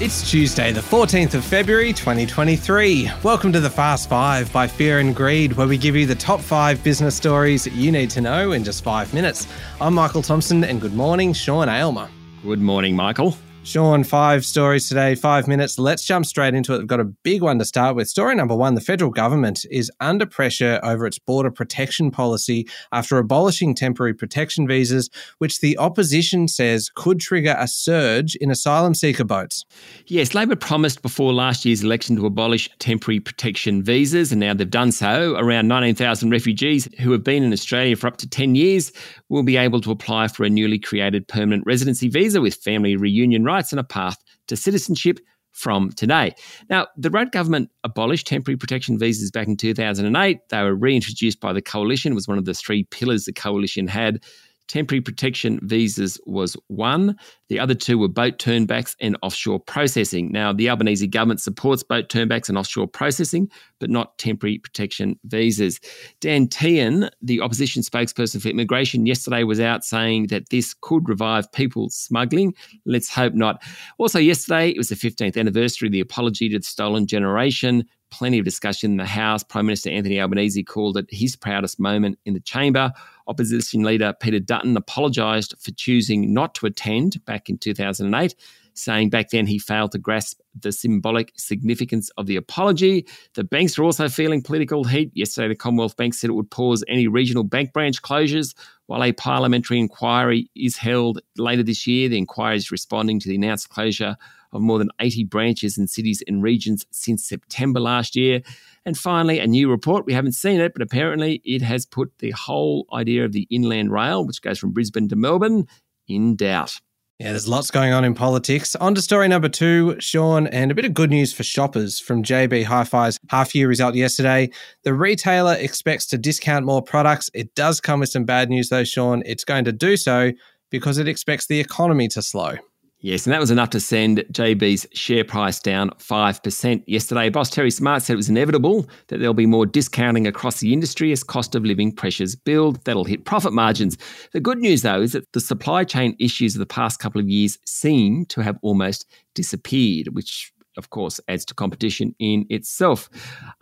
It's Tuesday, the 14th of February, 2023. Welcome to the Fast Five by Fear and Greed, where we give you the top five business stories you need to know in just five minutes. I'm Michael Thompson, and good morning, Sean Aylmer. Good morning, Michael. Sean, five stories today, five minutes. Let's jump straight into it. We've got a big one to start with. Story number one the federal government is under pressure over its border protection policy after abolishing temporary protection visas, which the opposition says could trigger a surge in asylum seeker boats. Yes, Labor promised before last year's election to abolish temporary protection visas, and now they've done so. Around 19,000 refugees who have been in Australia for up to 10 years will be able to apply for a newly created permanent residency visa with family reunion rights and a path to citizenship from today. Now, the Rudd government abolished temporary protection visas back in 2008. They were reintroduced by the coalition, it was one of the three pillars the coalition had Temporary protection visas was one. The other two were boat turnbacks and offshore processing. Now, the Albanese government supports boat turnbacks and offshore processing, but not temporary protection visas. Dan Tehan, the opposition spokesperson for immigration, yesterday was out saying that this could revive people smuggling. Let's hope not. Also, yesterday, it was the 15th anniversary of the apology to the stolen generation plenty of discussion in the House. Prime Minister Anthony Albanese called it his proudest moment in the chamber. Opposition leader Peter Dutton apologised for choosing not to attend back in 2008, saying back then he failed to grasp the symbolic significance of the apology. The banks are also feeling political heat. Yesterday, the Commonwealth Bank said it would pause any regional bank branch closures while a parliamentary inquiry is held later this year. The inquiry is responding to the announced closure of more than 80 branches in cities and regions since September last year. And finally, a new report. We haven't seen it, but apparently it has put the whole idea of the inland rail, which goes from Brisbane to Melbourne, in doubt. Yeah, there's lots going on in politics. On to story number two, Sean, and a bit of good news for shoppers from JB Hi Fi's half year result yesterday. The retailer expects to discount more products. It does come with some bad news, though, Sean. It's going to do so because it expects the economy to slow. Yes, and that was enough to send JB's share price down 5% yesterday. Boss Terry Smart said it was inevitable that there'll be more discounting across the industry as cost of living pressures build. That'll hit profit margins. The good news, though, is that the supply chain issues of the past couple of years seem to have almost disappeared, which of course, adds to competition in itself.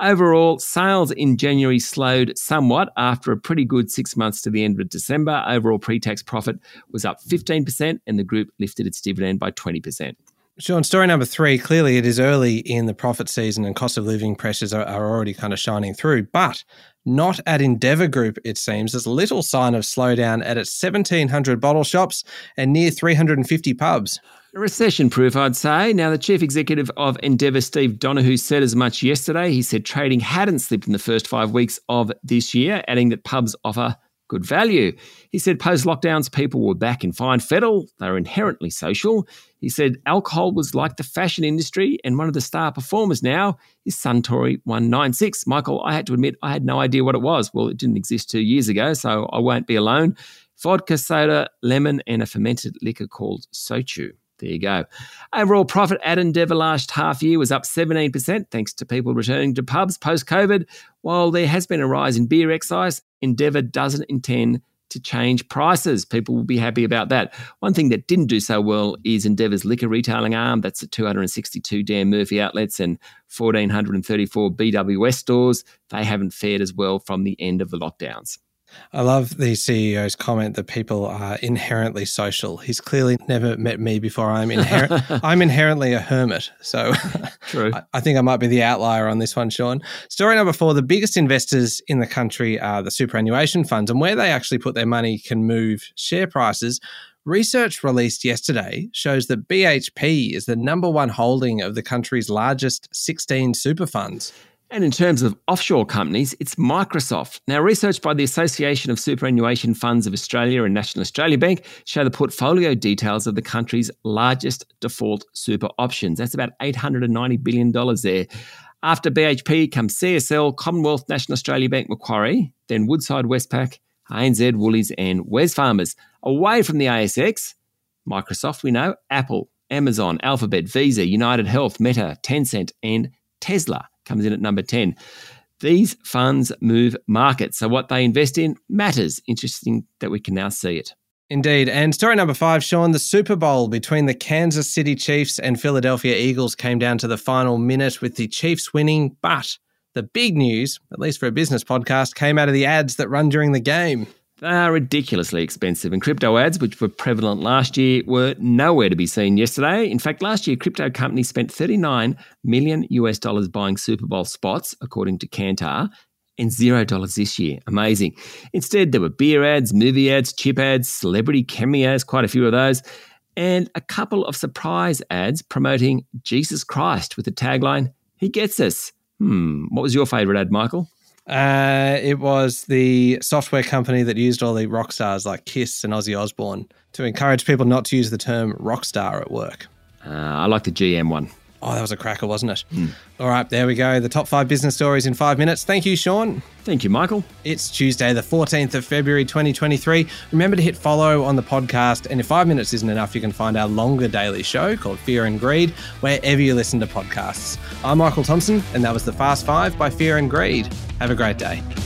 Overall, sales in January slowed somewhat after a pretty good six months to the end of December. Overall pre tax profit was up 15%, and the group lifted its dividend by 20%. Sean, story number three. Clearly, it is early in the profit season and cost of living pressures are, are already kind of shining through, but not at Endeavour Group, it seems. There's little sign of slowdown at its 1,700 bottle shops and near 350 pubs. Recession proof, I'd say. Now, the chief executive of Endeavour, Steve Donohue, said as much yesterday. He said trading hadn't slipped in the first five weeks of this year, adding that pubs offer good value. He said post lockdowns, people were back in fine fettle. They were inherently social. He said alcohol was like the fashion industry, and one of the star performers now is Suntory 196. Michael, I had to admit, I had no idea what it was. Well, it didn't exist two years ago, so I won't be alone. Vodka, soda, lemon, and a fermented liquor called shochu. There you go. Overall profit at Endeavour last half year was up 17%, thanks to people returning to pubs post COVID. While there has been a rise in beer excise, Endeavour doesn't intend to change prices. People will be happy about that. One thing that didn't do so well is Endeavour's liquor retailing arm. That's the 262 Dan Murphy outlets and 1,434 BWS stores. They haven't fared as well from the end of the lockdowns. I love the CEO's comment that people are inherently social. He's clearly never met me before. I'm inher- I'm inherently a hermit. So True. I, I, think I might be the outlier on this one, Sean. Story number four the biggest investors in the country are the superannuation funds, and where they actually put their money can move share prices. Research released yesterday shows that BHP is the number one holding of the country's largest 16 super funds. And in terms of offshore companies, it's Microsoft. Now, research by the Association of Superannuation Funds of Australia and National Australia Bank show the portfolio details of the country's largest default super options. That's about $890 billion there. After BHP comes CSL, Commonwealth, National Australia Bank, Macquarie, then Woodside, Westpac, ANZ, Woolies, and Wesfarmers. Away from the ASX, Microsoft, we know, Apple, Amazon, Alphabet, Visa, United Health, Meta, Tencent, and Tesla comes in at number 10. These funds move markets. So what they invest in matters. Interesting that we can now see it. Indeed. And story number five, Sean, the Super Bowl between the Kansas City Chiefs and Philadelphia Eagles came down to the final minute with the Chiefs winning. But the big news, at least for a business podcast, came out of the ads that run during the game. They are ridiculously expensive, and crypto ads, which were prevalent last year, were nowhere to be seen yesterday. In fact, last year, crypto companies spent 39 million US dollars buying Super Bowl spots, according to Kantar, and zero dollars this year. Amazing. Instead, there were beer ads, movie ads, chip ads, celebrity cameos, quite a few of those, and a couple of surprise ads promoting Jesus Christ with the tagline, He gets us. Hmm, what was your favourite ad, Michael? Uh, it was the software company that used all the rock stars like Kiss and Ozzy Osbourne to encourage people not to use the term rock star at work. Uh, I like the GM one. Oh, that was a cracker, wasn't it? Mm. All right, there we go. The top five business stories in five minutes. Thank you, Sean. Thank you, Michael. It's Tuesday, the 14th of February, 2023. Remember to hit follow on the podcast. And if five minutes isn't enough, you can find our longer daily show called Fear and Greed wherever you listen to podcasts. I'm Michael Thompson, and that was the Fast Five by Fear and Greed. Have a great day.